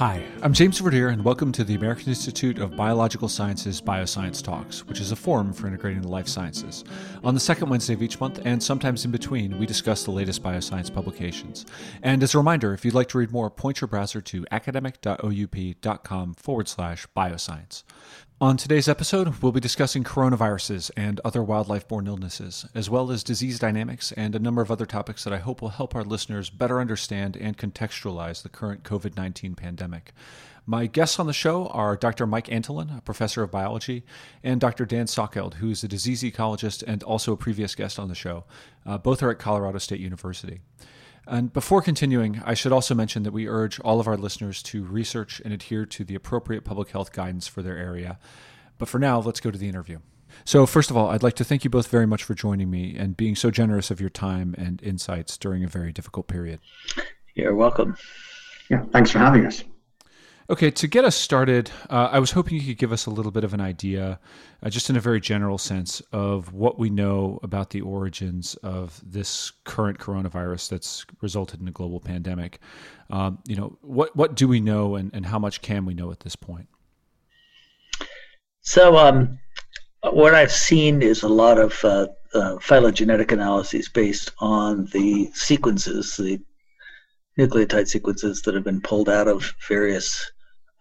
Hi, I'm James Verdier, and welcome to the American Institute of Biological Sciences Bioscience Talks, which is a forum for integrating the life sciences. On the second Wednesday of each month, and sometimes in between, we discuss the latest bioscience publications. And as a reminder, if you'd like to read more, point your browser to academic.oup.com forward slash bioscience. On today's episode, we'll be discussing coronaviruses and other wildlife borne illnesses, as well as disease dynamics and a number of other topics that I hope will help our listeners better understand and contextualize the current COVID 19 pandemic. My guests on the show are Dr. Mike Antolin, a professor of biology, and Dr. Dan Salkeld, who is a disease ecologist and also a previous guest on the show. Uh, both are at Colorado State University. And before continuing, I should also mention that we urge all of our listeners to research and adhere to the appropriate public health guidance for their area. But for now, let's go to the interview. So, first of all, I'd like to thank you both very much for joining me and being so generous of your time and insights during a very difficult period. You're welcome. Yeah, thanks for having us. Okay, to get us started, uh, I was hoping you could give us a little bit of an idea, uh, just in a very general sense, of what we know about the origins of this current coronavirus that's resulted in a global pandemic. Um, you know, what what do we know, and, and how much can we know at this point? So, um, what I've seen is a lot of uh, uh phylogenetic analyses based on the sequences, the nucleotide sequences that have been pulled out of various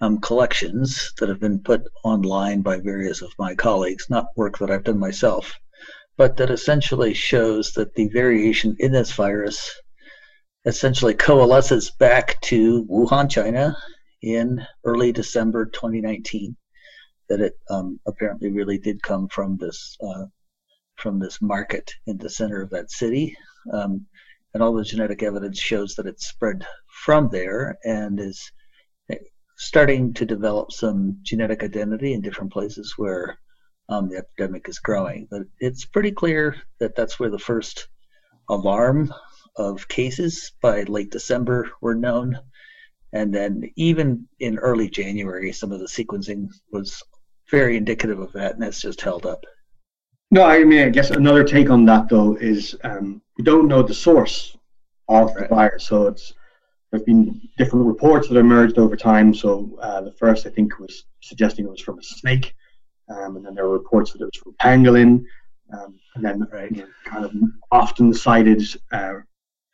um, collections that have been put online by various of my colleagues, not work that I've done myself, but that essentially shows that the variation in this virus essentially coalesces back to Wuhan, China in early December 2019. That it um, apparently really did come from this uh, from this market in the center of that city. Um, and all the genetic evidence shows that it spread from there and is starting to develop some genetic identity in different places where um, the epidemic is growing. But it's pretty clear that that's where the first alarm of cases by late December were known. And then even in early January, some of the sequencing was very indicative of that, and that's just held up. No, I mean, I guess another take on that though is um, we don't know the source of the virus, so it's there's been different reports that emerged over time. So uh, the first, I think, was suggesting it was from a snake, um, and then there were reports that it was from pangolin, um, and then right. you know, kind of often cited uh,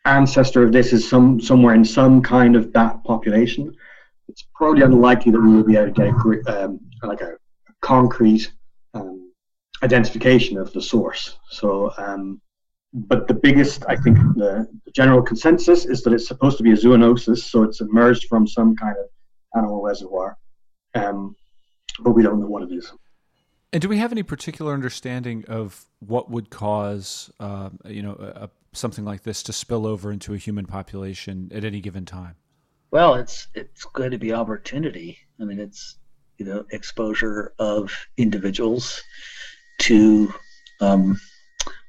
ancestor of this is some somewhere in some kind of bat population. It's probably unlikely that we will be able to get a, um, like a, a concrete um, identification of the source. So um, but the biggest, I think, the, the, general consensus is that it's supposed to be a zoonosis, so it's emerged from some kind of animal reservoir, um, but we don't know what it is. And do we have any particular understanding of what would cause, uh, you know, a, something like this to spill over into a human population at any given time? Well, it's it's going to be opportunity. I mean, it's you know exposure of individuals to um,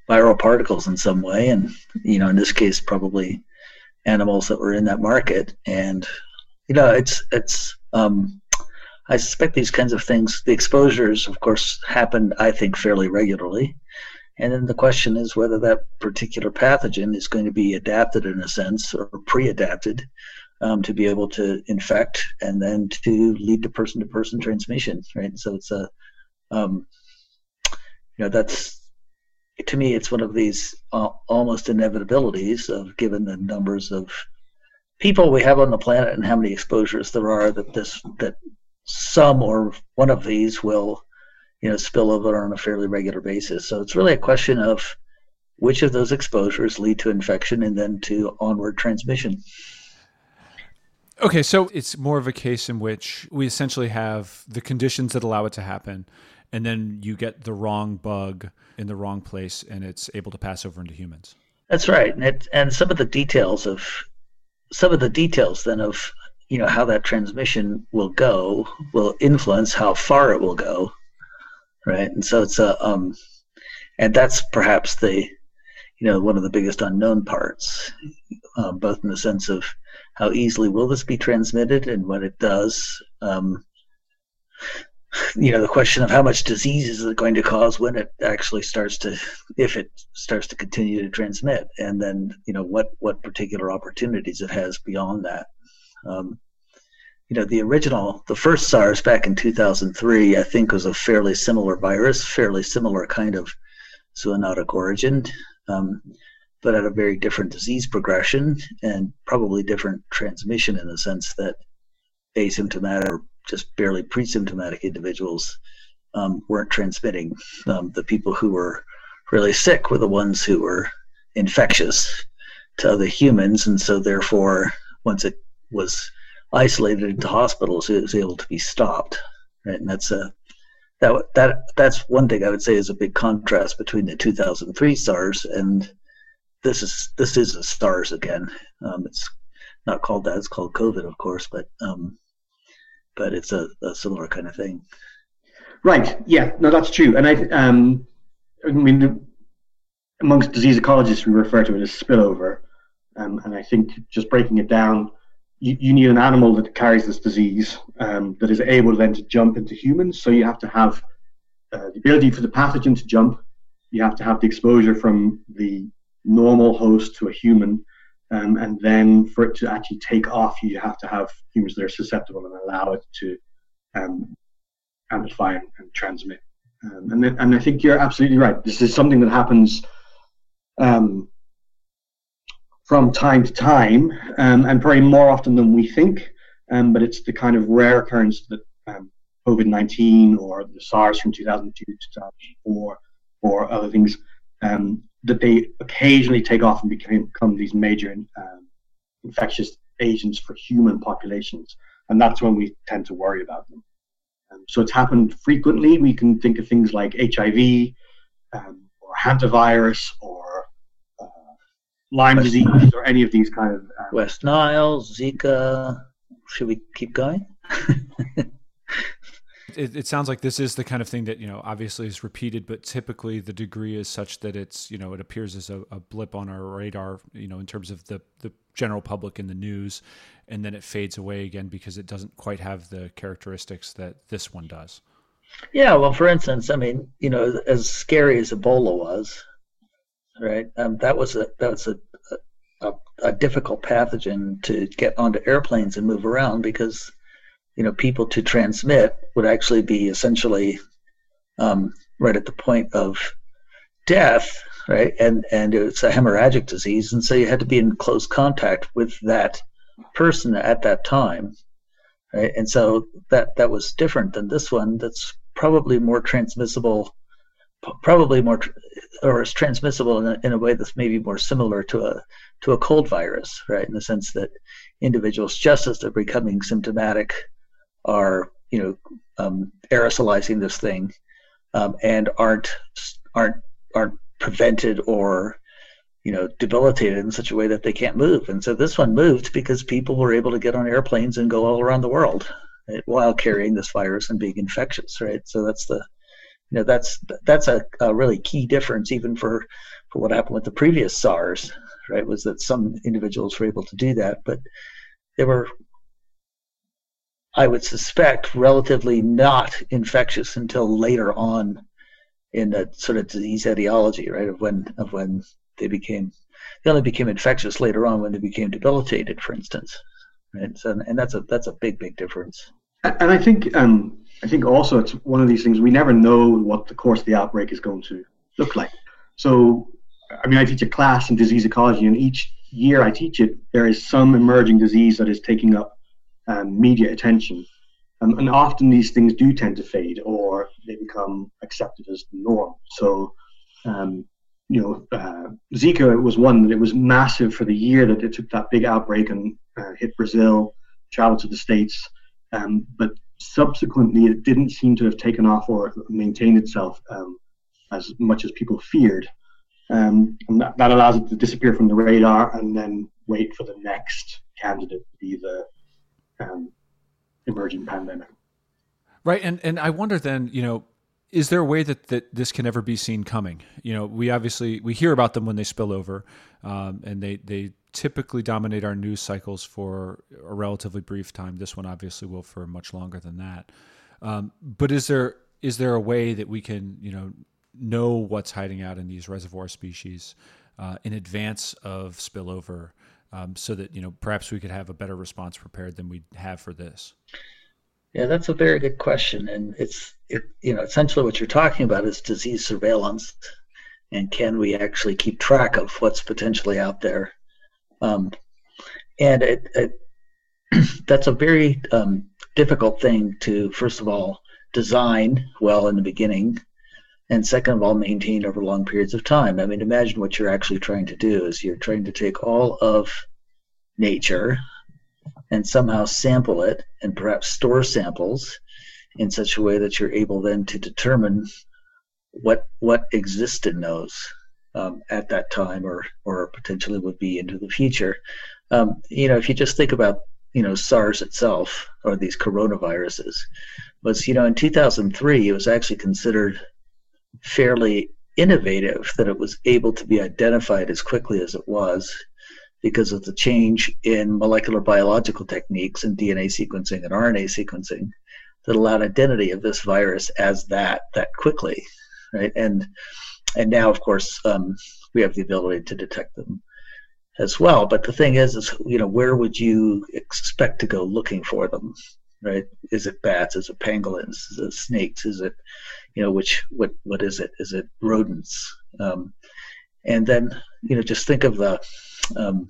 viral particles in some way, and you know, in this case, probably animals that were in that market. And you know, it's it's. Um, I suspect these kinds of things, the exposures, of course, happen, I think, fairly regularly. And then the question is whether that particular pathogen is going to be adapted in a sense or pre adapted um, to be able to infect and then to lead to person to person transmission, right? So it's a, um, you know, that's to me, it's one of these uh, almost inevitabilities of given the numbers of people we have on the planet and how many exposures there are that this that some or one of these will you know spill over on a fairly regular basis. So it's really a question of which of those exposures lead to infection and then to onward transmission. Okay, so it's more of a case in which we essentially have the conditions that allow it to happen and then you get the wrong bug in the wrong place and it's able to pass over into humans. That's right. And, it, and some of the details of some of the details then of you know how that transmission will go will influence how far it will go right and so it's a um and that's perhaps the you know one of the biggest unknown parts um, both in the sense of how easily will this be transmitted and when it does um, you know the question of how much disease is it going to cause when it actually starts to if it starts to continue to transmit? And then you know what what particular opportunities it has beyond that. Um, you know, the original, the first SARS back in 2003, I think was a fairly similar virus, fairly similar kind of zoonotic origin, um, but had a very different disease progression and probably different transmission in the sense that asymptomatic just barely pre-symptomatic individuals um, weren't transmitting. Um, the people who were really sick were the ones who were infectious to other humans, and so therefore, once it was isolated into hospitals, it was able to be stopped. Right, and that's a that that that's one thing I would say is a big contrast between the 2003 SARS and this is this is a SARS again. Um, it's not called that; it's called COVID, of course, but um, but it's a, a similar kind of thing. Right. Yeah. No, that's true. And I, um, I mean, amongst disease ecologists, we refer to it as spillover. Um, and I think just breaking it down, you, you need an animal that carries this disease um, that is able then to jump into humans. So you have to have uh, the ability for the pathogen to jump. You have to have the exposure from the normal host to a human. Um, and then for it to actually take off, you have to have humans that are susceptible and allow it to um, amplify and, and transmit. Um, and, then, and I think you're absolutely right. This is something that happens um, from time to time, um, and probably more often than we think. Um, but it's the kind of rare occurrence that COVID 19 or the SARS from 2002 2004 or other things that they occasionally take off and become, become these major um, infectious agents for human populations. And that's when we tend to worry about them. Um, so it's happened frequently. We can think of things like HIV um, or hantavirus or uh, Lyme West disease Nile. or any of these kind of. Um, West Nile, Zika. Should we keep going? it, it, sounds like this is the kind of thing that you know obviously is repeated, but typically the degree is such that it's you know it appears as a, a blip on our radar, you know, in terms of the the general public in the news, and then it fades away again because it doesn't quite have the characteristics that this one does. Yeah, well, for instance, I mean, you know, as scary as Ebola was, right? Um, that was a that was a, a, a difficult pathogen to get onto airplanes and move around because, you know, people to transmit would actually be essentially um, right at the point of death right? And and it's a hemorrhagic disease, and so you had to be in close contact with that person at that time, right? And so that that was different than this one. That's probably more transmissible, probably more, or is transmissible in a, in a way that's maybe more similar to a to a cold virus, right? In the sense that individuals, just as they're becoming symptomatic, are you know um, aerosolizing this thing um, and aren't aren't aren't prevented or you know debilitated in such a way that they can't move. And so this one moved because people were able to get on airplanes and go all around the world right, while carrying this virus and being infectious right? So that's the you know that's that's a, a really key difference even for for what happened with the previous SARS right was that some individuals were able to do that. But they were I would suspect relatively not infectious until later on in that sort of disease etiology, right? Of when of when they became they only became infectious later on when they became debilitated, for instance. Right. So and that's a that's a big big difference. And I think um, I think also it's one of these things we never know what the course of the outbreak is going to look like. So I mean I teach a class in disease ecology and each year I teach it there is some emerging disease that is taking up um, media attention um, and often these things do tend to fade or they become accepted as the norm. So, um, you know, uh, Zika was one that it was massive for the year that it took that big outbreak and uh, hit Brazil, traveled to the States. Um, but subsequently, it didn't seem to have taken off or maintained itself um, as much as people feared. Um, and that, that allows it to disappear from the radar and then wait for the next candidate to be the um, emerging pandemic. Right, and and I wonder then, you know, is there a way that, that this can ever be seen coming? You know, we obviously we hear about them when they spill over, um, and they they typically dominate our news cycles for a relatively brief time. This one obviously will for much longer than that. Um, but is there is there a way that we can you know know what's hiding out in these reservoir species uh, in advance of spillover? Um, so that you know perhaps we could have a better response prepared than we have for this? Yeah, that's a very good question, and it's it, you know essentially what you're talking about is disease surveillance, and can we actually keep track of what's potentially out there? Um, and it, it that's a very um, difficult thing to first of all design well in the beginning and second of all maintain over long periods of time. I mean imagine what you're actually trying to do is you're trying to take all of nature and somehow sample it and perhaps store samples in such a way that you're able then to determine what what exists in those um, at that time or or potentially would be into the future. Um, you know if you just think about you know SARS itself or these coronaviruses was you know in 2003 it was actually considered fairly innovative that it was able to be identified as quickly as it was because of the change in molecular biological techniques and DNA sequencing and RNA sequencing that allowed identity of this virus as that that quickly, right? And and now, of course, um, we have the ability to detect them as well. But the thing is, is you know, where would you expect to go looking for them, right? Is it bats? Is it pangolins? Is it snakes? Is it you know which what what is it? Is it rodents? Um, and then you know just think of the um,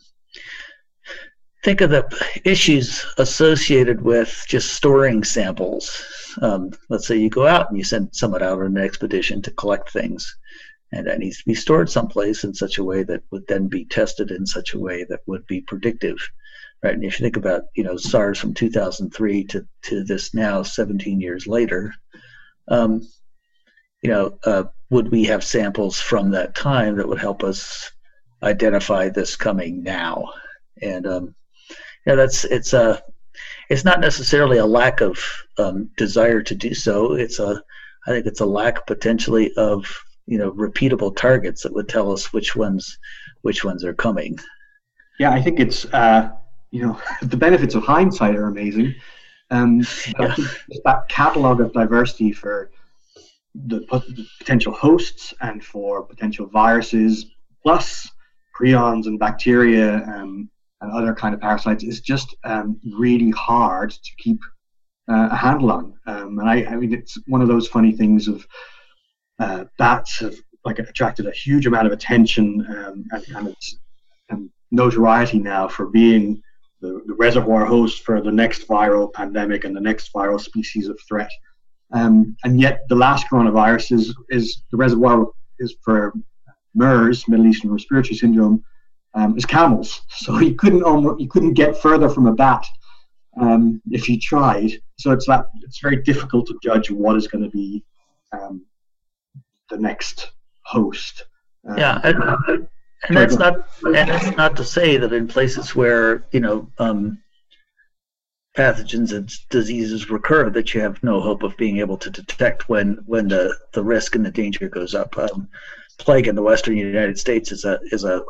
think of the issues associated with just storing samples. Um, let's say you go out and you send someone out on an expedition to collect things and that needs to be stored someplace in such a way that would then be tested in such a way that would be predictive right? And if you think about you know sars from 2003 to, to this now 17 years later um, you know, uh, would we have samples from that time that would help us identify this coming now? And um, know, that's it's a it's not necessarily a lack of um, desire to do so. It's a I think it's a lack potentially of you know repeatable targets that would tell us which ones which ones are coming. Yeah, I think it's uh, you know the benefits of hindsight are amazing. Um, yeah. that catalog of diversity for the, potential hosts and for potential viruses, plus prions and bacteria um, and other kind of parasites is just um, really hard to keep uh, a handle on. Um, and I, I, mean, it's one of those funny things of uh, bats have like attracted a huge amount of attention um, and kind of notoriety now for being the, the, reservoir host for the next viral pandemic and the next viral species of threat. Um, and yet, the last coronavirus is, is the reservoir is for MERS, Middle Eastern Respiratory Syndrome, um, is camels. So you couldn't almost, you couldn't get further from a bat um, if you tried. So it's that it's very difficult to judge what is going to be um, the next host. Um, yeah, and, and that's not and that's not to say that in places where you know um, pathogens and diseases recur that you have no hope of being able to detect when when the, the risk and the danger goes up. Um, plague in the western United States is a is a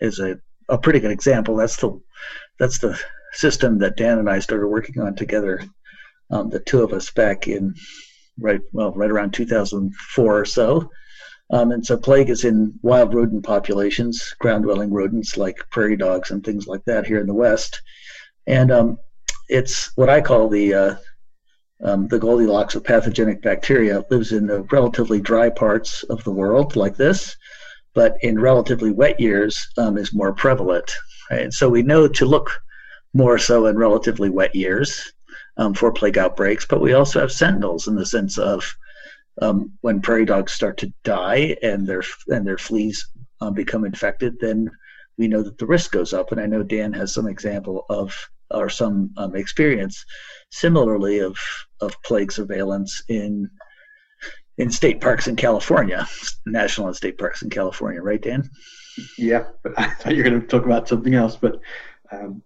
is a, a pretty good example. That's the that's the system that Dan and I started working on together. Um, the two of us back in right well right around 2004 or so. Um, and so plague is in wild rodent populations, ground dwelling rodents like prairie dogs and things like that here in the West. And um, it's what I call the uh, um, the Goldilocks of pathogenic bacteria. It lives in the relatively dry parts of the world, like this, but in relatively wet years um, is more prevalent. Right? So we know to look more so in relatively wet years um, for plague outbreaks, but we also have sentinels in the sense of um, when prairie dogs start to die and their and their fleas um, become infected, then we know that the risk goes up. And I know Dan has some example of or some um, experience similarly of of plague surveillance in in state parks in California, national and state parks in California, right, Dan? Yeah, but I thought you were going to talk about something else. But um,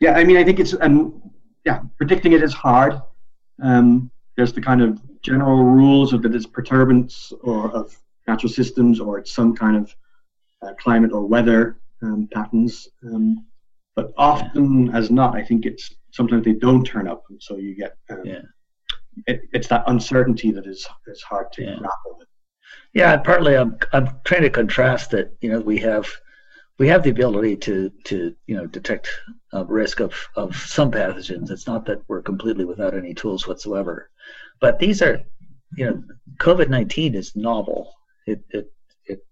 yeah, I mean, I think it's um, yeah, predicting it is hard. Um, there's the kind of general rules of that it's perturbance or of natural systems or it's some kind of uh, climate or weather um, patterns. Um, but often as not, I think it's sometimes they don't turn up, and so you get um, yeah. It, it's that uncertainty that is is hard to yeah. grapple with. Yeah, and partly I'm I'm trying to contrast that you know we have we have the ability to to you know detect uh, risk of of some pathogens. It's not that we're completely without any tools whatsoever, but these are you know COVID nineteen is novel. It it it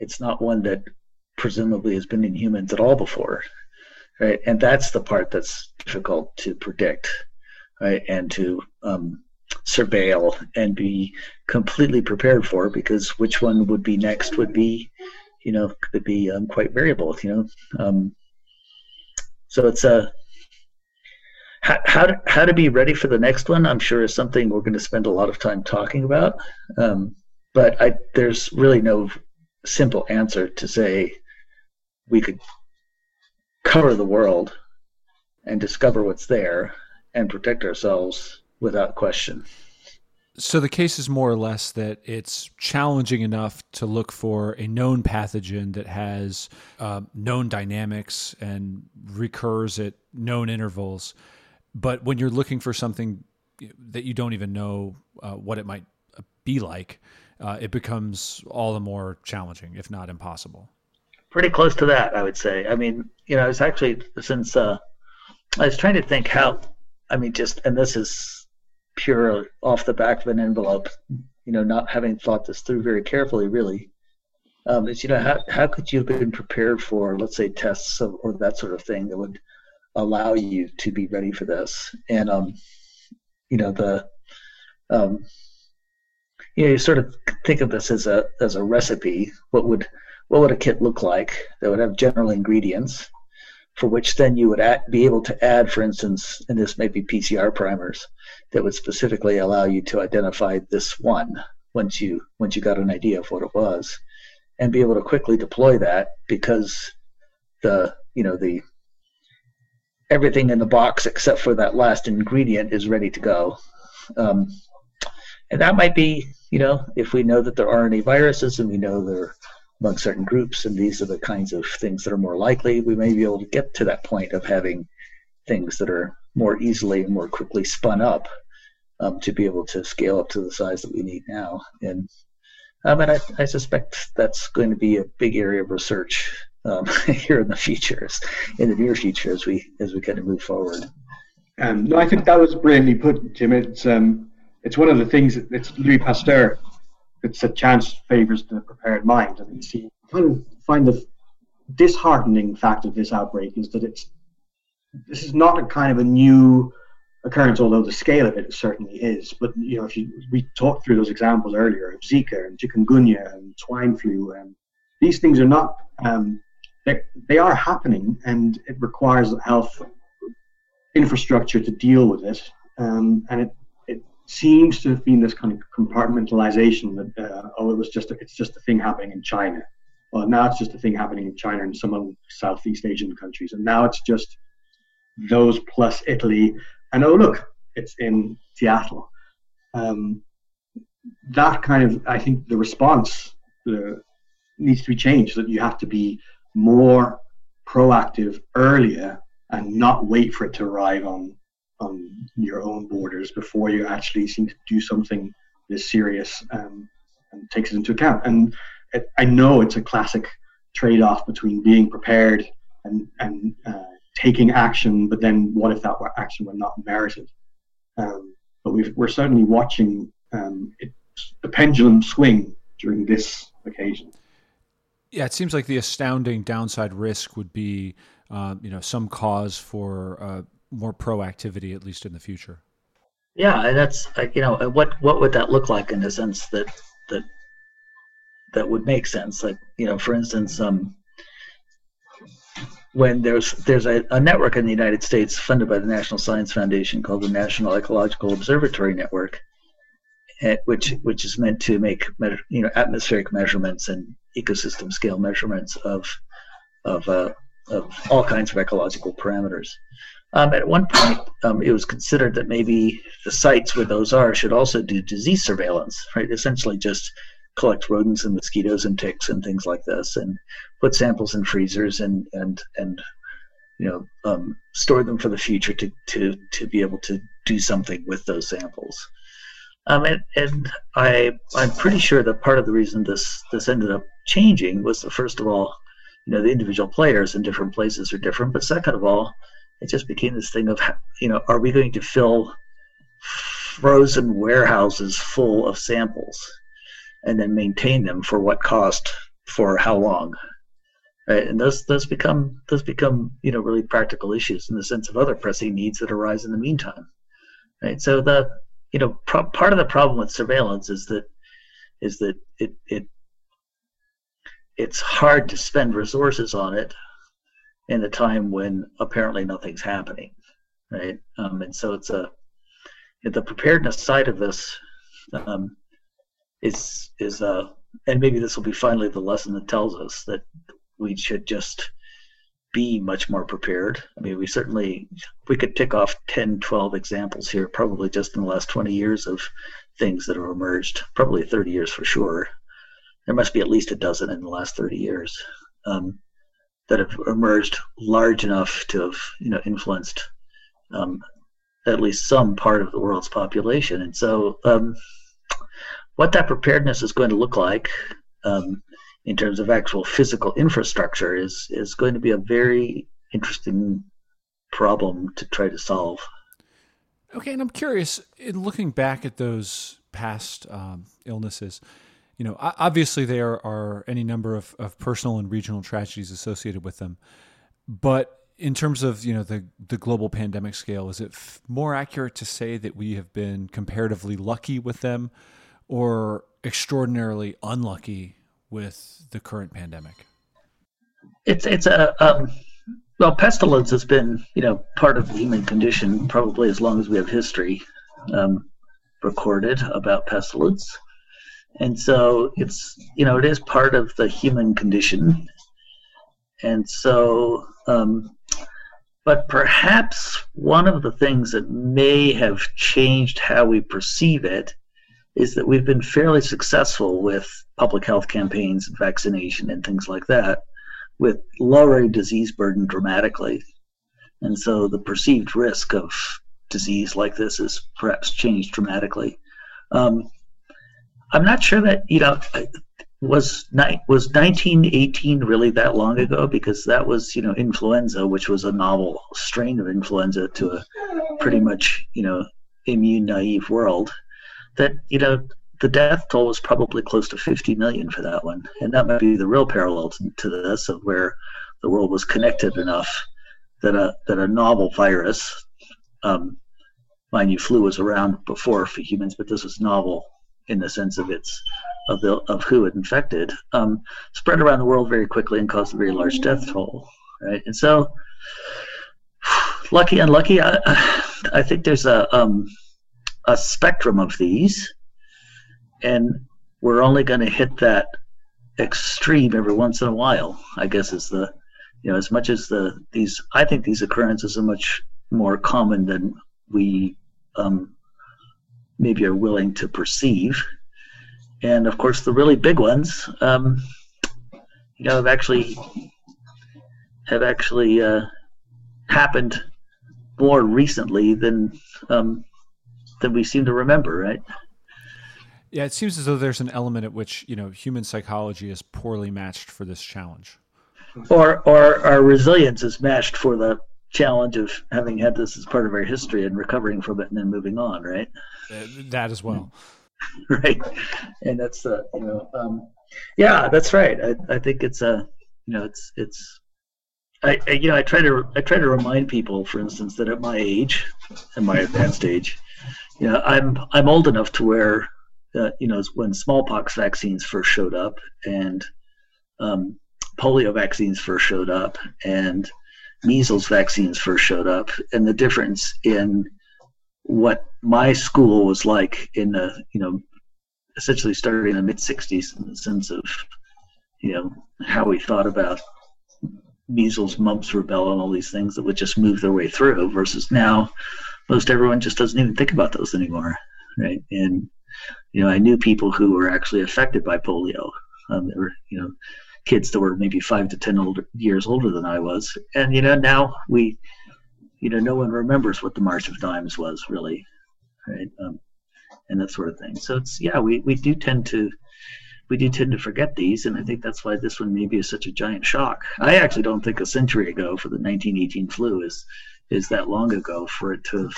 it's not one that presumably has been in humans at all before, right? And that's the part that's difficult to predict, right? And to um, surveil and be completely prepared for because which one would be next would be you know could be um, quite variable you know um, so it's a how, how to, how to be ready for the next one i'm sure is something we're going to spend a lot of time talking about um, but I, there's really no simple answer to say we could cover the world and discover what's there and protect ourselves without question so the case is more or less that it's challenging enough to look for a known pathogen that has uh, known dynamics and recurs at known intervals. But when you're looking for something that you don't even know uh, what it might be like, uh, it becomes all the more challenging, if not impossible. Pretty close to that, I would say. I mean, you know, it's actually since uh, I was trying to think how. I mean, just and this is pure off the back of an envelope, you know, not having thought this through very carefully, really, um, is, you know, how, how could you have been prepared for, let's say, tests of, or that sort of thing that would allow you to be ready for this? And, um, you know, the, um, you know, you sort of think of this as a as a recipe. What would what would a kit look like? That would have general ingredients, for which then you would be able to add, for instance, and this may be PCR primers, that would specifically allow you to identify this one once you once you got an idea of what it was and be able to quickly deploy that because the you know the everything in the box except for that last ingredient is ready to go. Um, and that might be you know if we know that there are any viruses and we know they're among certain groups and these are the kinds of things that are more likely we may be able to get to that point of having things that are more easily and more quickly spun up um, to be able to scale up to the size that we need now. And um, and I, I suspect that's going to be a big area of research um, here in the future, in the near future, as we as we kind of move forward. Um, no, I think that was brilliantly put, Jim. It's um, it's one of the things. It's Louis Pasteur. It's a chance favors the prepared mind, and see, I find the disheartening fact of this outbreak is that it's this is not a kind of a new occurrence, although the scale of it certainly is. But you know, if you we talked through those examples earlier of Zika and chikungunya and swine flu, and these things are not um, they, are happening, and it requires health infrastructure to deal with it. Um, and it seems to have been this kind of compartmentalization that uh, oh, it was just a, it's just a thing happening in China. Well, now it's just a thing happening in China and some of the Southeast Asian countries, and now it's just those plus Italy, and oh look, it's in Seattle. Um, that kind of, I think, the response uh, needs to be changed. That you have to be more proactive earlier and not wait for it to arrive on on your own borders before you actually seem to do something this serious um, and takes it into account. And it, I know it's a classic trade-off between being prepared and and uh, taking action, but then what if that action were not merited? Um, but we are certainly watching um, it, the pendulum swing during this occasion. Yeah, it seems like the astounding downside risk would be, uh, you know, some cause for uh, more proactivity, at least in the future. Yeah, and that's you know, what what would that look like in the sense that that that would make sense? Like you know, for instance, um, when there's there's a, a, network in the United States funded by the National Science Foundation called the National Ecological Observatory Network, eh, which which is meant to make you know atmospheric measurements and ecosystem scale measurements of of uh, of all kinds of ecological parameters. Um, at one point, um, it was considered that maybe the sites where those are should also do disease surveillance, right? Essentially, just collect rodents and mosquitoes and ticks and things like this, and put samples in freezers and and and you know um, store them for the future to to to be able to do something with those samples. Um, and, and I I'm pretty sure that part of the reason this this ended up changing was that first of all, you know the individual players in different places are different. But second of all, it just became this thing of you know are we going to fill frozen warehouses full of samples and then maintain them for what cost for how long? Right? And those those become those become you know really practical issues in the sense of other pressing needs that arise in the meantime. Right? So the you know pro- part of the problem with surveillance is that is that it it it's hard to spend resources on it in a time when apparently nothing's happening right um, and so it's a the preparedness side of this um, is is uh, and maybe this will be finally the lesson that tells us that we should just be much more prepared. I mean, we certainly we could tick off 10, 12 examples here, probably just in the last 20 years of things that have emerged, probably 30 years for sure. There must be at least a dozen in the last 30 years um, that have emerged large enough to have you know influenced um, at least some part of the world's population. And so, um, what that preparedness is going to look like um, in terms of actual physical infrastructure is is going to be a very interesting problem to try to solve. Okay, and I'm curious in looking back at those past um, illnesses. You know, obviously there are any number of, of personal and regional tragedies associated with them, but in terms of you know the the global pandemic scale, is it f- more accurate to say that we have been comparatively lucky with them, or extraordinarily unlucky with the current pandemic? It's it's a um, well, pestilence has been you know part of the human condition probably as long as we have history um, recorded about pestilence, and so it's you know it is part of the human condition, and so um, but perhaps one of the things that may have changed how we perceive it is that we've been fairly successful with public health campaigns and vaccination and things like that, with lowering disease burden dramatically. And so the perceived risk of disease like this has perhaps changed dramatically. Um, I'm not sure that, you know, was ni- was 1918 really that long ago? Because that was you know influenza, which was a novel strain of influenza to a pretty much you know immune naive world. That you know the death toll was probably close to 50 million for that one, and that might be the real parallel to, to this of where the world was connected enough that a that a novel virus, um, mind you, flu was around before for humans, but this was novel in the sense of its of the of who it infected um, spread around the world very quickly and caused a very large death toll. Right, and so lucky unlucky, I, I think there's a um, a spectrum of these, and we're only going to hit that extreme every once in a while. I guess is the you know as much as the these I think these occurrences are much more common than we um, maybe are willing to perceive and of course the really big ones, um, you know, have actually have actually uh, happened more recently than um, than we seem to remember, right? Yeah, it seems as though there's an element at which you know human psychology is poorly matched for this challenge, or or our resilience is matched for the challenge of having had this as part of our history and recovering from it and then moving on, right? Uh, that as well. right? And that's uh, you know, um, yeah, that's right. I, I think it's a, uh, you know, it's it's. I, I, you know I try to I try to remind people, for instance, that at my age, at my advanced age, you know I'm I'm old enough to where, uh, you know, when smallpox vaccines first showed up and um, polio vaccines first showed up and measles vaccines first showed up, and the difference in what my school was like in the you know essentially starting in the mid 60s in the sense of you know how we thought about measles mumps rubella and all these things that would just move their way through versus now most everyone just doesn't even think about those anymore right? And you know i knew people who were actually affected by polio um, there were you know kids that were maybe five to ten older, years older than i was and you know now we you know, no one remembers what the March of Dimes was really, right? Um, and that sort of thing. So it's yeah, we, we do tend to we do tend to forget these, and I think that's why this one maybe is such a giant shock. I actually don't think a century ago for the 1918 flu is is that long ago for it to have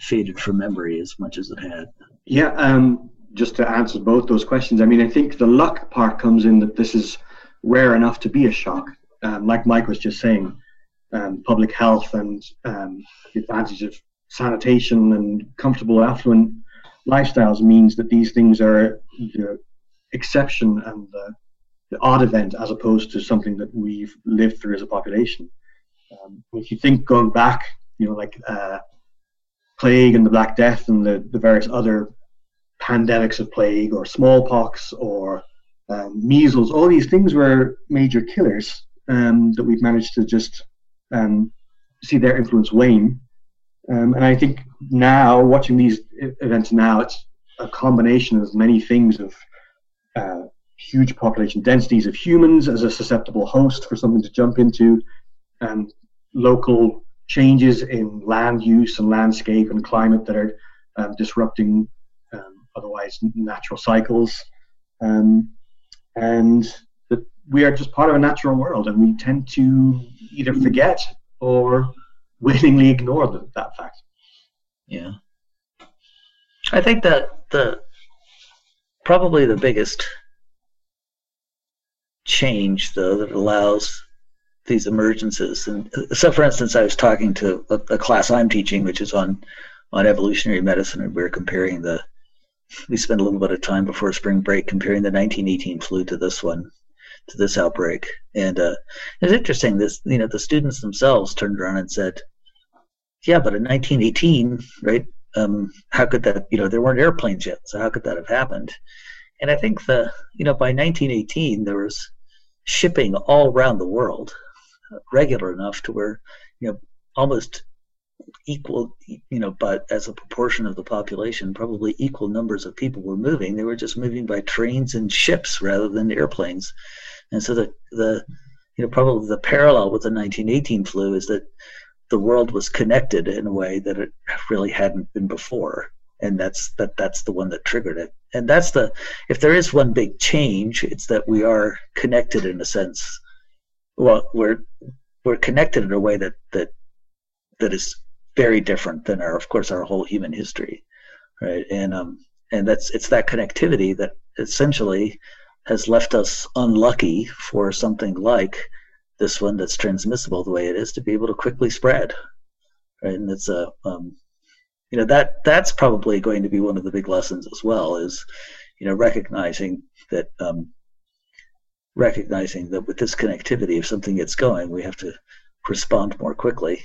faded from memory as much as it had. Yeah, um, just to answer both those questions, I mean, I think the luck part comes in that this is rare enough to be a shock. Um, like Mike was just saying, um, public health and um, the advantage of sanitation and comfortable, affluent lifestyles means that these things are the exception and the, the odd event as opposed to something that we've lived through as a population. Um, if you think going back, you know, like uh, plague and the Black Death and the, the various other pandemics of plague or smallpox or um, measles, all these things were major killers um, that we've managed to just um, see their influence wane. Um, and I think now, watching these events now, it's a combination of many things of uh, huge population densities of humans as a susceptible host for something to jump into, and local changes in land use and landscape and climate that are um, disrupting um, otherwise natural cycles. Um, and that we are just part of a natural world, and we tend to either forget or willingly ignore the, that fact. Yeah. I think that the probably the biggest change though that allows these emergences and so for instance I was talking to a, a class I'm teaching which is on on evolutionary medicine and we are comparing the we spent a little bit of time before spring break comparing the 1918 flu to this one to this outbreak and uh, it's interesting this you know the students themselves turned around and said yeah, but in 1918, right? Um, how could that? You know, there weren't airplanes yet, so how could that have happened? And I think the, you know, by 1918 there was shipping all around the world, regular enough to where, you know, almost equal, you know, but as a proportion of the population, probably equal numbers of people were moving. They were just moving by trains and ships rather than airplanes. And so the the you know probably the parallel with the 1918 flu is that the world was connected in a way that it really hadn't been before and that's that that's the one that triggered it and that's the if there is one big change it's that we are connected in a sense well we're we're connected in a way that that that is very different than our of course our whole human history right and um and that's it's that connectivity that essentially has left us unlucky for something like this one that's transmissible the way it is to be able to quickly spread. Right? And it's a um, you know that that's probably going to be one of the big lessons as well is you know recognizing that um, recognizing that with this connectivity if something gets going we have to respond more quickly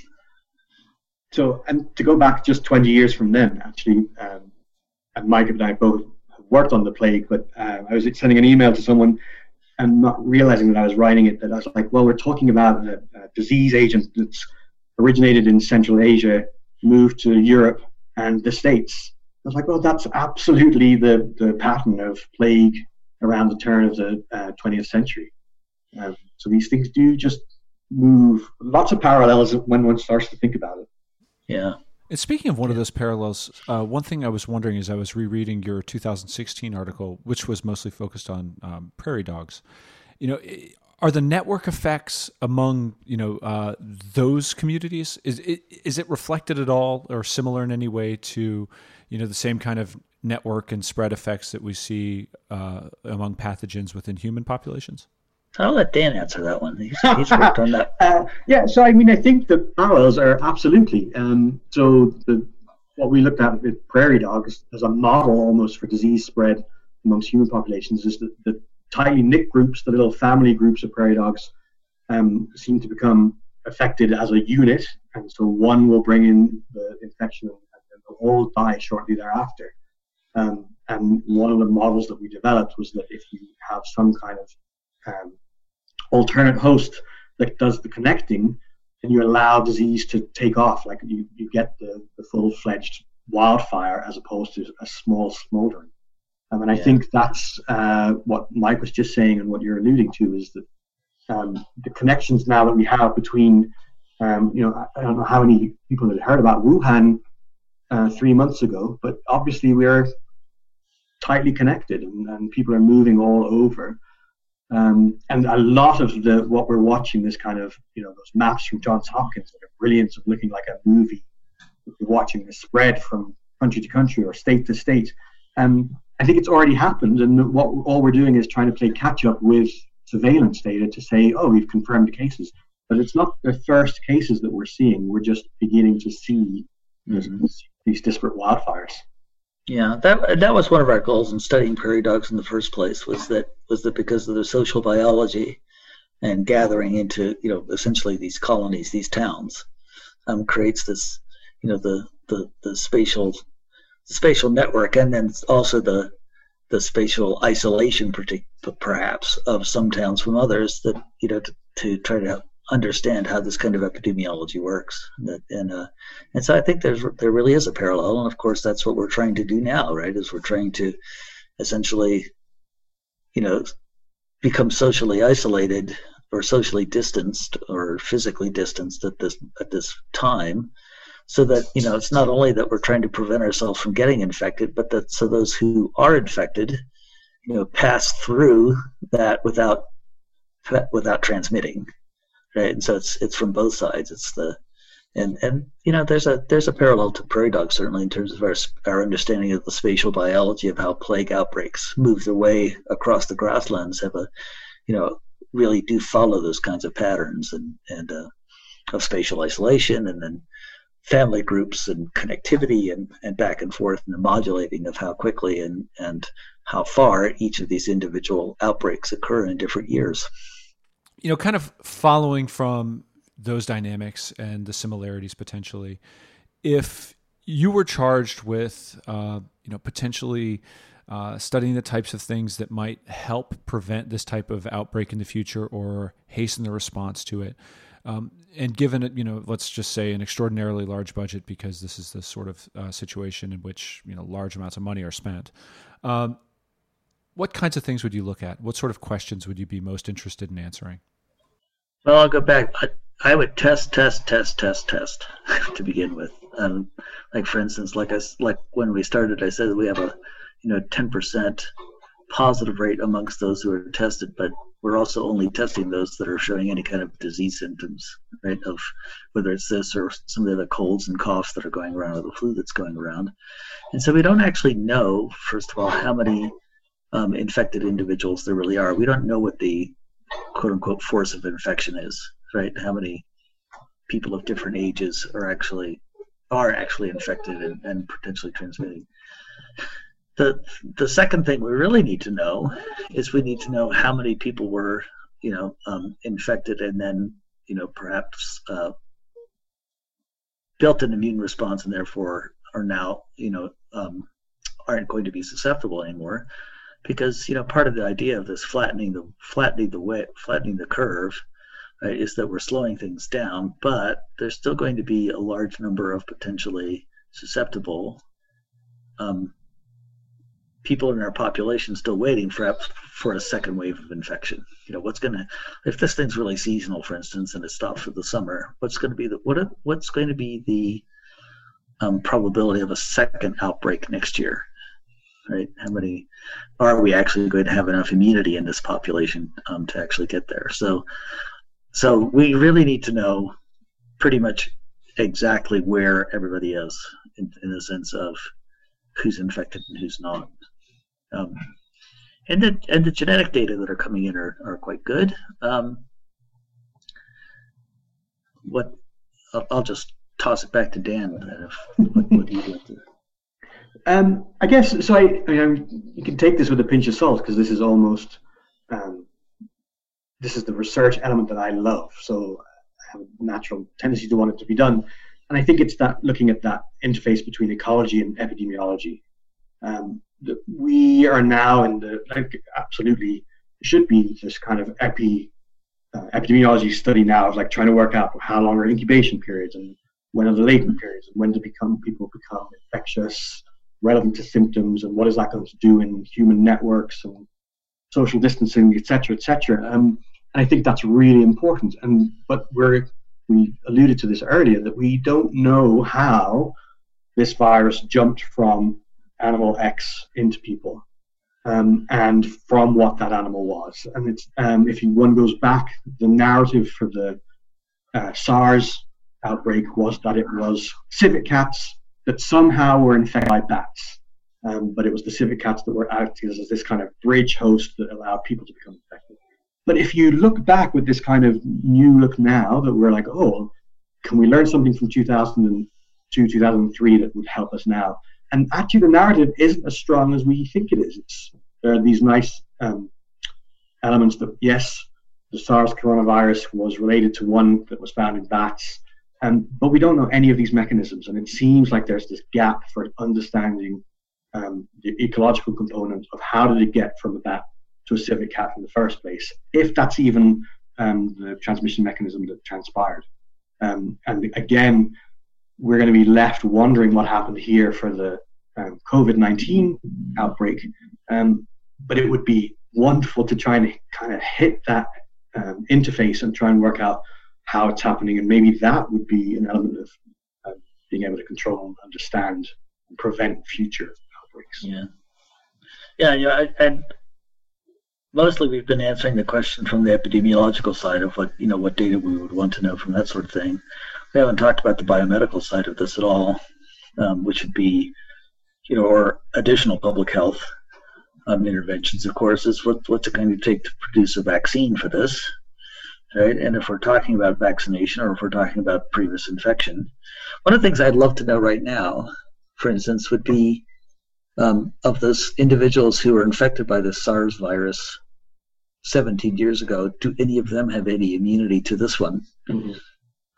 so and to go back just 20 years from then actually um, and mike and i both worked on the plague but uh, i was sending an email to someone and not realizing that I was writing it, that I was like, well, we're talking about a, a disease agent that's originated in Central Asia, moved to Europe and the States. I was like, well, that's absolutely the, the pattern of plague around the turn of the uh, 20th century. Um, so these things do just move. Lots of parallels when one starts to think about it. Yeah. And speaking of one of those parallels, uh, one thing I was wondering is I was rereading your 2016 article, which was mostly focused on um, prairie dogs. You know, are the network effects among you know uh, those communities is is it reflected at all or similar in any way to you know the same kind of network and spread effects that we see uh, among pathogens within human populations? I'll let Dan answer that one. He's, he's worked on that. Uh, yeah, so I mean, I think the parallels are absolutely. Um, so the what we looked at with prairie dogs as a model almost for disease spread amongst human populations is that the tightly knit groups, the little family groups of prairie dogs, um, seem to become affected as a unit, and so one will bring in the infection and, they'll all die shortly thereafter. Um, and one of the models that we developed was that if you have some kind of um, alternate host that does the connecting, and you allow disease to take off. Like you, you get the, the full fledged wildfire as opposed to a small smoldering. Um, and I yeah. think that's uh, what Mike was just saying, and what you're alluding to is that um, the connections now that we have between, um, you know, I don't know how many people had heard about Wuhan uh, three months ago, but obviously we're tightly connected, and, and people are moving all over. Um, and a lot of the what we're watching, this kind of you know those maps from Johns Hopkins that are brilliant of looking like a movie. We're watching the spread from country to country or state to state. Um, I think it's already happened, and what all we're doing is trying to play catch up with surveillance data to say, oh, we've confirmed cases. But it's not the first cases that we're seeing. We're just beginning to see mm-hmm. these disparate wildfires. Yeah, that that was one of our goals in studying prairie dogs in the first place. Was that was that because of their social biology and gathering into you know essentially these colonies, these towns, um, creates this you know the the the spatial the spatial network, and then also the the spatial isolation, perhaps, of some towns from others. That you know to, to try to understand how this kind of epidemiology works. And, and, uh, and so I think there's there really is a parallel, and of course that's what we're trying to do now, right? Is we're trying to essentially, you know, become socially isolated or socially distanced or physically distanced at this at this time so that you know it's not only that we're trying to prevent ourselves from getting infected but that so those who are infected you know pass through that without without transmitting right? And so it's it's from both sides. It's the and and you know there's a there's a parallel to prairie dogs certainly in terms of our our understanding of the spatial biology of how plague outbreaks move their way across the grasslands have a you know really do follow those kinds of patterns and and uh, of spatial isolation and then family groups and connectivity and, and back and forth and the modulating of how quickly and, and how far each of these individual outbreaks occur in different years you know, kind of following from those dynamics and the similarities potentially, if you were charged with, uh, you know, potentially uh, studying the types of things that might help prevent this type of outbreak in the future or hasten the response to it. Um, and given it, you know, let's just say an extraordinarily large budget because this is the sort of uh, situation in which you know large amounts of money are spent. Um, what kinds of things would you look at? What sort of questions would you be most interested in answering? Well, I'll go back. I, I would test, test, test, test, test to begin with. Um, like for instance, like I like when we started, I said we have a you know 10% positive rate amongst those who are tested, but we're also only testing those that are showing any kind of disease symptoms, right? Of whether it's this or some of the other colds and coughs that are going around or the flu that's going around. And so we don't actually know, first of all, how many um, infected individuals there really are. We don't know what the quote unquote force of infection is, right? How many people of different ages are actually are actually infected and, and potentially transmitting. The the second thing we really need to know is we need to know how many people were, you know, um, infected and then, you know, perhaps uh, built an immune response and therefore are now, you know, um, aren't going to be susceptible anymore because you know part of the idea of this flattening the flattening the way flattening the curve right, is that we're slowing things down, but there's still going to be a large number of potentially susceptible um, people in our population still waiting for for a second wave of infection. You know, what's going to if this thing's really seasonal, for instance, and it stops for the summer, what's going to be the what what's going to be the um, probability of a second outbreak next year? Right? How many are we actually going to have enough immunity in this population um, to actually get there? So, so we really need to know pretty much exactly where everybody is in, in the sense of who's infected and who's not. Um, and the and the genetic data that are coming in are, are quite good. Um, what I'll, I'll, just toss it back to Dan. If, what, what do you like to um, I guess so. I, I mean, you can take this with a pinch of salt because this is almost um, this is the research element that I love. So I have a natural tendency to want it to be done, and I think it's that looking at that interface between ecology and epidemiology. Um, we are now in the like absolutely should be this kind of epi uh, epidemiology study now of like trying to work out how long are incubation periods and when are the latent periods and when do become people become infectious relevant to symptoms and what is that going to do in human networks and social distancing, etc., etc. Um, and I think that's really important. And but we're we alluded to this earlier that we don't know how this virus jumped from animal X into people, um, and from what that animal was. And it's um, if you, one goes back, the narrative for the uh, SARS outbreak was that it was civet cats that somehow were infected by bats. Um, but it was the civet cats that were acting as this kind of bridge host that allowed people to become infected. But if you look back with this kind of new look now, that we're like, oh, can we learn something from 2002, 2003 that would help us now? And actually, the narrative isn't as strong as we think it is. It's, there are these nice um, elements that, yes, the SARS coronavirus was related to one that was found in bats, um, but we don't know any of these mechanisms. And it seems like there's this gap for understanding um, the ecological component of how did it get from a bat to a civet cat in the first place, if that's even um, the transmission mechanism that transpired. Um, and again, we're going to be left wondering what happened here for the um, COVID 19 outbreak. But it would be wonderful to try and kind of hit that interface and try and work out how it's happening. And maybe that would be an element of being able to control and understand and prevent future outbreaks. Yeah. Yeah, yeah, and mostly we've been answering the question from the epidemiological side of what you know what data we would want to know from that sort of thing. We haven't talked about the biomedical side of this at all, um, which would be, you know, or additional public health um, interventions. Of course, is what what's it going to take to produce a vaccine for this, right? And if we're talking about vaccination or if we're talking about previous infection, one of the things I'd love to know right now, for instance, would be um, of those individuals who were infected by the SARS virus 17 years ago, do any of them have any immunity to this one? Mm-hmm.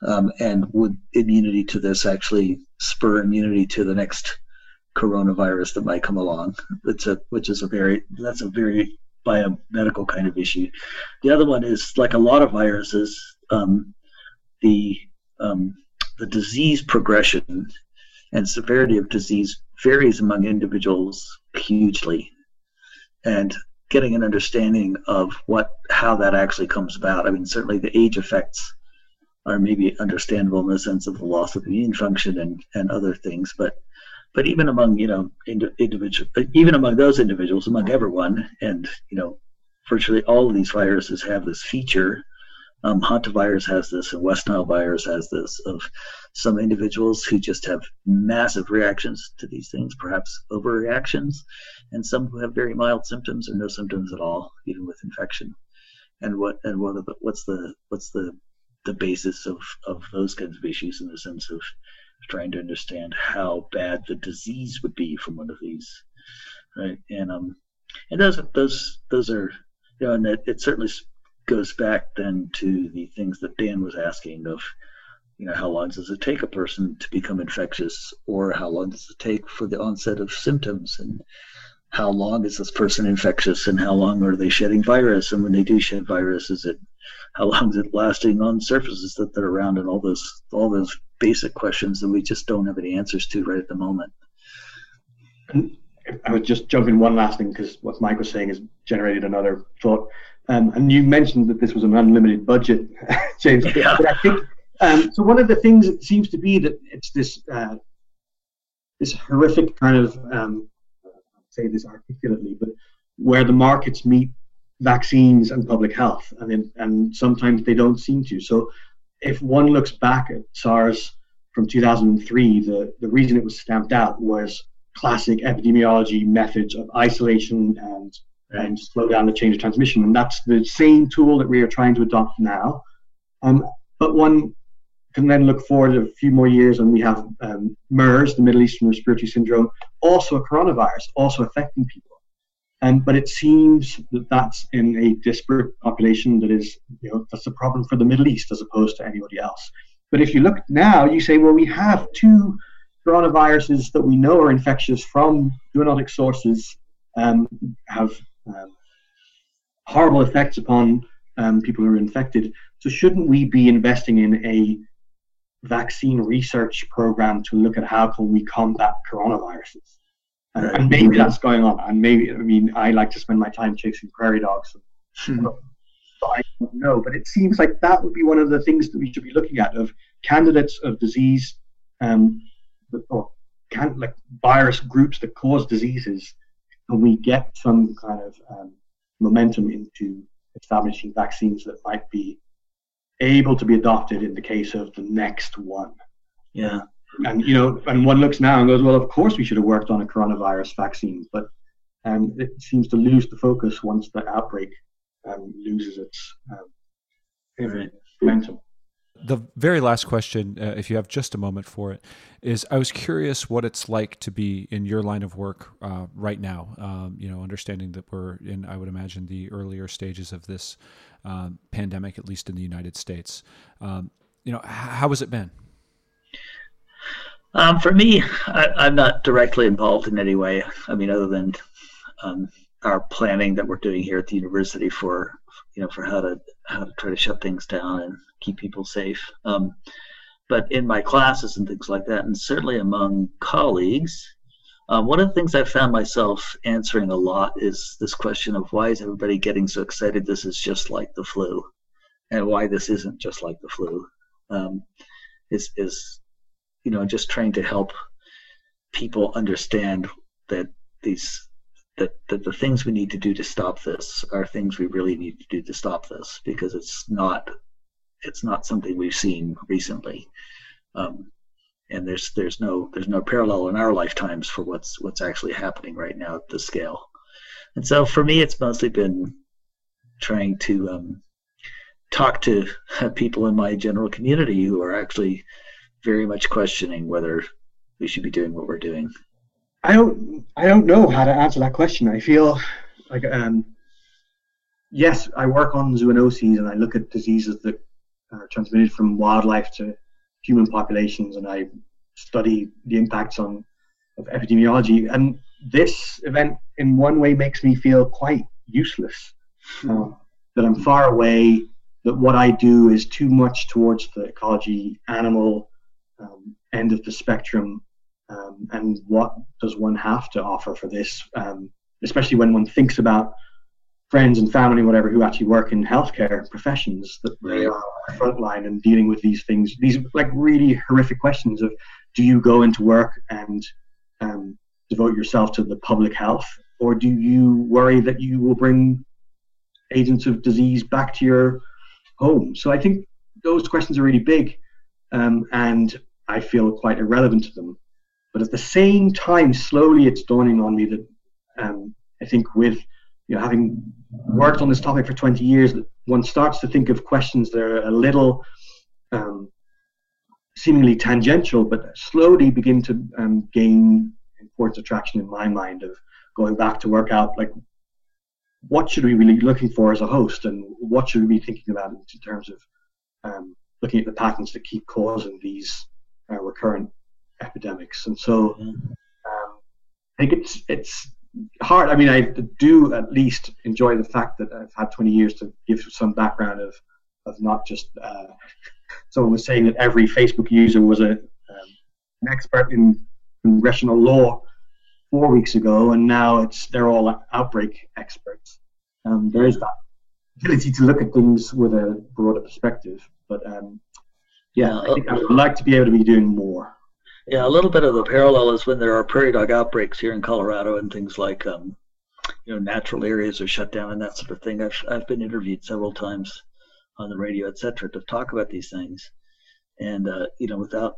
Um, and would immunity to this actually spur immunity to the next coronavirus that might come along? It's a, which is a very that's a very biomedical kind of issue. The other one is like a lot of viruses, um, the um, the disease progression and severity of disease varies among individuals hugely. And getting an understanding of what how that actually comes about. I mean, certainly the age effects are maybe understandable in the sense of the loss of immune function and, and other things, but but even among you know ind- individual even among those individuals, among everyone, and you know virtually all of these viruses have this feature um, hantavirus has this, and West Nile virus has this, of some individuals who just have massive reactions to these things, perhaps overreactions, and some who have very mild symptoms or no symptoms at all, even with infection. And what and what the, what's the what's the the basis of of those kinds of issues in the sense of trying to understand how bad the disease would be from one of these, right? And um, and those those those are you know, and it, it certainly goes back then to the things that Dan was asking of, you know, how long does it take a person to become infectious, or how long does it take for the onset of symptoms, and how long is this person infectious, and how long are they shedding virus, and when they do shed virus, is it how long is it lasting on surfaces that they're around, and all those all those basic questions that we just don't have any answers to right at the moment. I would just jump in one last thing because what Mike was saying has generated another thought. Um, and you mentioned that this was an unlimited budget, James. Yeah. But I think um, so. One of the things it seems to be that it's this uh, this horrific kind of um, say this articulately, but where the markets meet vaccines and public health, and in, and sometimes they don't seem to. So, if one looks back at SARS from 2003, the the reason it was stamped out was classic epidemiology methods of isolation and and slow down the chain of transmission. And that's the same tool that we are trying to adopt now. Um, but one can then look forward a few more years and we have um, MERS, the Middle Eastern Respiratory Syndrome, also a coronavirus, also affecting people. Um, but it seems that that's in a disparate population that is, you know, that's a problem for the Middle East as opposed to anybody else. But if you look now, you say, well, we have two coronaviruses that we know are infectious from zoonotic sources um, have um, horrible effects upon um, people who are infected. So, shouldn't we be investing in a vaccine research program to look at how can we combat coronaviruses? And, and maybe that's going on. And maybe, I mean, I like to spend my time chasing prairie dogs. Hmm. So I don't know, but it seems like that would be one of the things that we should be looking at of candidates of disease, um, or can like virus groups that cause diseases, and we get some kind of um, momentum into establishing vaccines that might be able to be adopted in the case of the next one. Yeah. And you know, and one looks now and goes, well, of course we should have worked on a coronavirus vaccine, but um, it seems to lose the focus once the outbreak um, loses its um, momentum. The very last question, uh, if you have just a moment for it, is I was curious what it's like to be in your line of work uh, right now. Um, you know, understanding that we're in, I would imagine, the earlier stages of this um, pandemic, at least in the United States. Um, you know, how has it been? Um, for me, I, am not directly involved in any way. I mean, other than um, our planning that we're doing here at the university for you know for how to how to try to shut things down and keep people safe. Um, but in my classes and things like that, and certainly among colleagues, uh, one of the things I found myself answering a lot is this question of why is everybody getting so excited? This is just like the flu, and why this isn't just like the flu. Um, is is you know just trying to help people understand that these that, that the things we need to do to stop this are things we really need to do to stop this because it's not it's not something we've seen recently. Um, and there's there's no there's no parallel in our lifetimes for what's what's actually happening right now at this scale. And so for me it's mostly been trying to um, talk to people in my general community who are actually very much questioning whether we should be doing what we're doing I don't I don't know how to answer that question. I feel like um, yes, I work on zoonoses and I look at diseases that are transmitted from wildlife to human populations, and I study the impacts on of epidemiology. And this event, in one way, makes me feel quite useless. Uh, that I'm far away. That what I do is too much towards the ecology animal um, end of the spectrum um, and what does one have to offer for this, um, especially when one thinks about friends and family, whatever, who actually work in healthcare professions that they are frontline and dealing with these things. These like really horrific questions of, do you go into work and um, devote yourself to the public health, or do you worry that you will bring agents of disease back to your home? So I think those questions are really big, um, and I feel quite irrelevant to them. But at the same time, slowly it's dawning on me that um, I think with you know having worked on this topic for 20 years, one starts to think of questions that are a little um, seemingly tangential, but slowly begin to um, gain important attraction in my mind of going back to work out like what should we be looking for as a host and what should we be thinking about in terms of um, looking at the patterns that keep causing these uh, recurrent epidemics. And so um, I think it's it's hard. I mean, I do at least enjoy the fact that I've had 20 years to give some background of of not just uh, someone was saying that every Facebook user was a um, an expert in congressional law four weeks ago, and now it's they're all outbreak experts. Um, there is that ability to look at things with a broader perspective, but um, yeah, I think I would like to be able to be doing more. Yeah, a little bit of the parallel is when there are prairie dog outbreaks here in Colorado and things like, um, you know, natural areas are shut down and that sort of thing. I've I've been interviewed several times on the radio, et cetera, to talk about these things, and uh, you know, without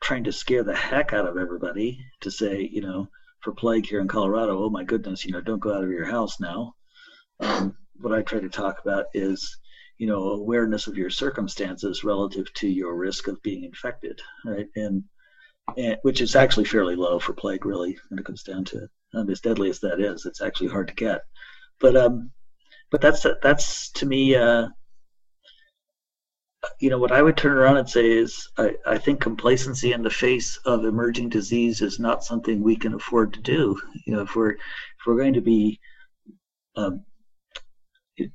trying to scare the heck out of everybody to say, you know, for plague here in Colorado, oh my goodness, you know, don't go out of your house now. Um, what I try to talk about is you know awareness of your circumstances relative to your risk of being infected right and and, which is actually fairly low for plague, really, when it comes down to it. Um, as deadly as that is, it's actually hard to get. But um, but that's that's to me, uh, you know, what I would turn around and say is, I, I think complacency in the face of emerging disease is not something we can afford to do. You know, if we're if we're going to be um,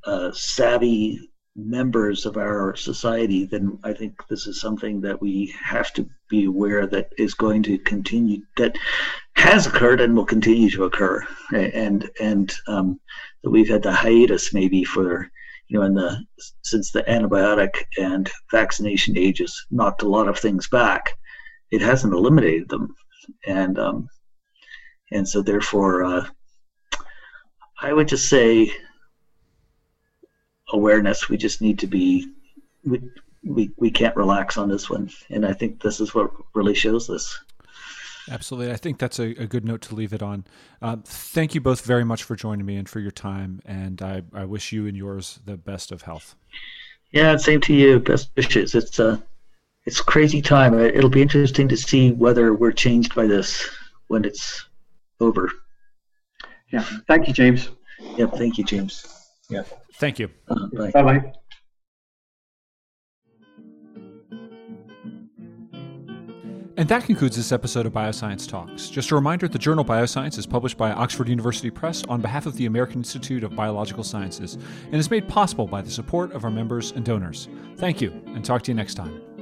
uh, savvy members of our society, then I think this is something that we have to be aware that is going to continue, that has occurred and will continue to occur, and and um, that we've had the hiatus maybe for you know in the since the antibiotic and vaccination ages knocked a lot of things back. It hasn't eliminated them, and um, and so therefore, uh, I would just say awareness. We just need to be we, we we can't relax on this one, and I think this is what really shows this. Absolutely. I think that's a, a good note to leave it on. Uh, thank you both very much for joining me and for your time. And I, I wish you and yours the best of health. Yeah, same to you. Best wishes. It's a, uh, it's crazy time. It'll be interesting to see whether we're changed by this when it's over. Yeah. Thank you, James. Yep. Thank you, James. Yeah. Thank you. Bye bye. And that concludes this episode of Bioscience Talks. Just a reminder the journal Bioscience is published by Oxford University Press on behalf of the American Institute of Biological Sciences and is made possible by the support of our members and donors. Thank you, and talk to you next time.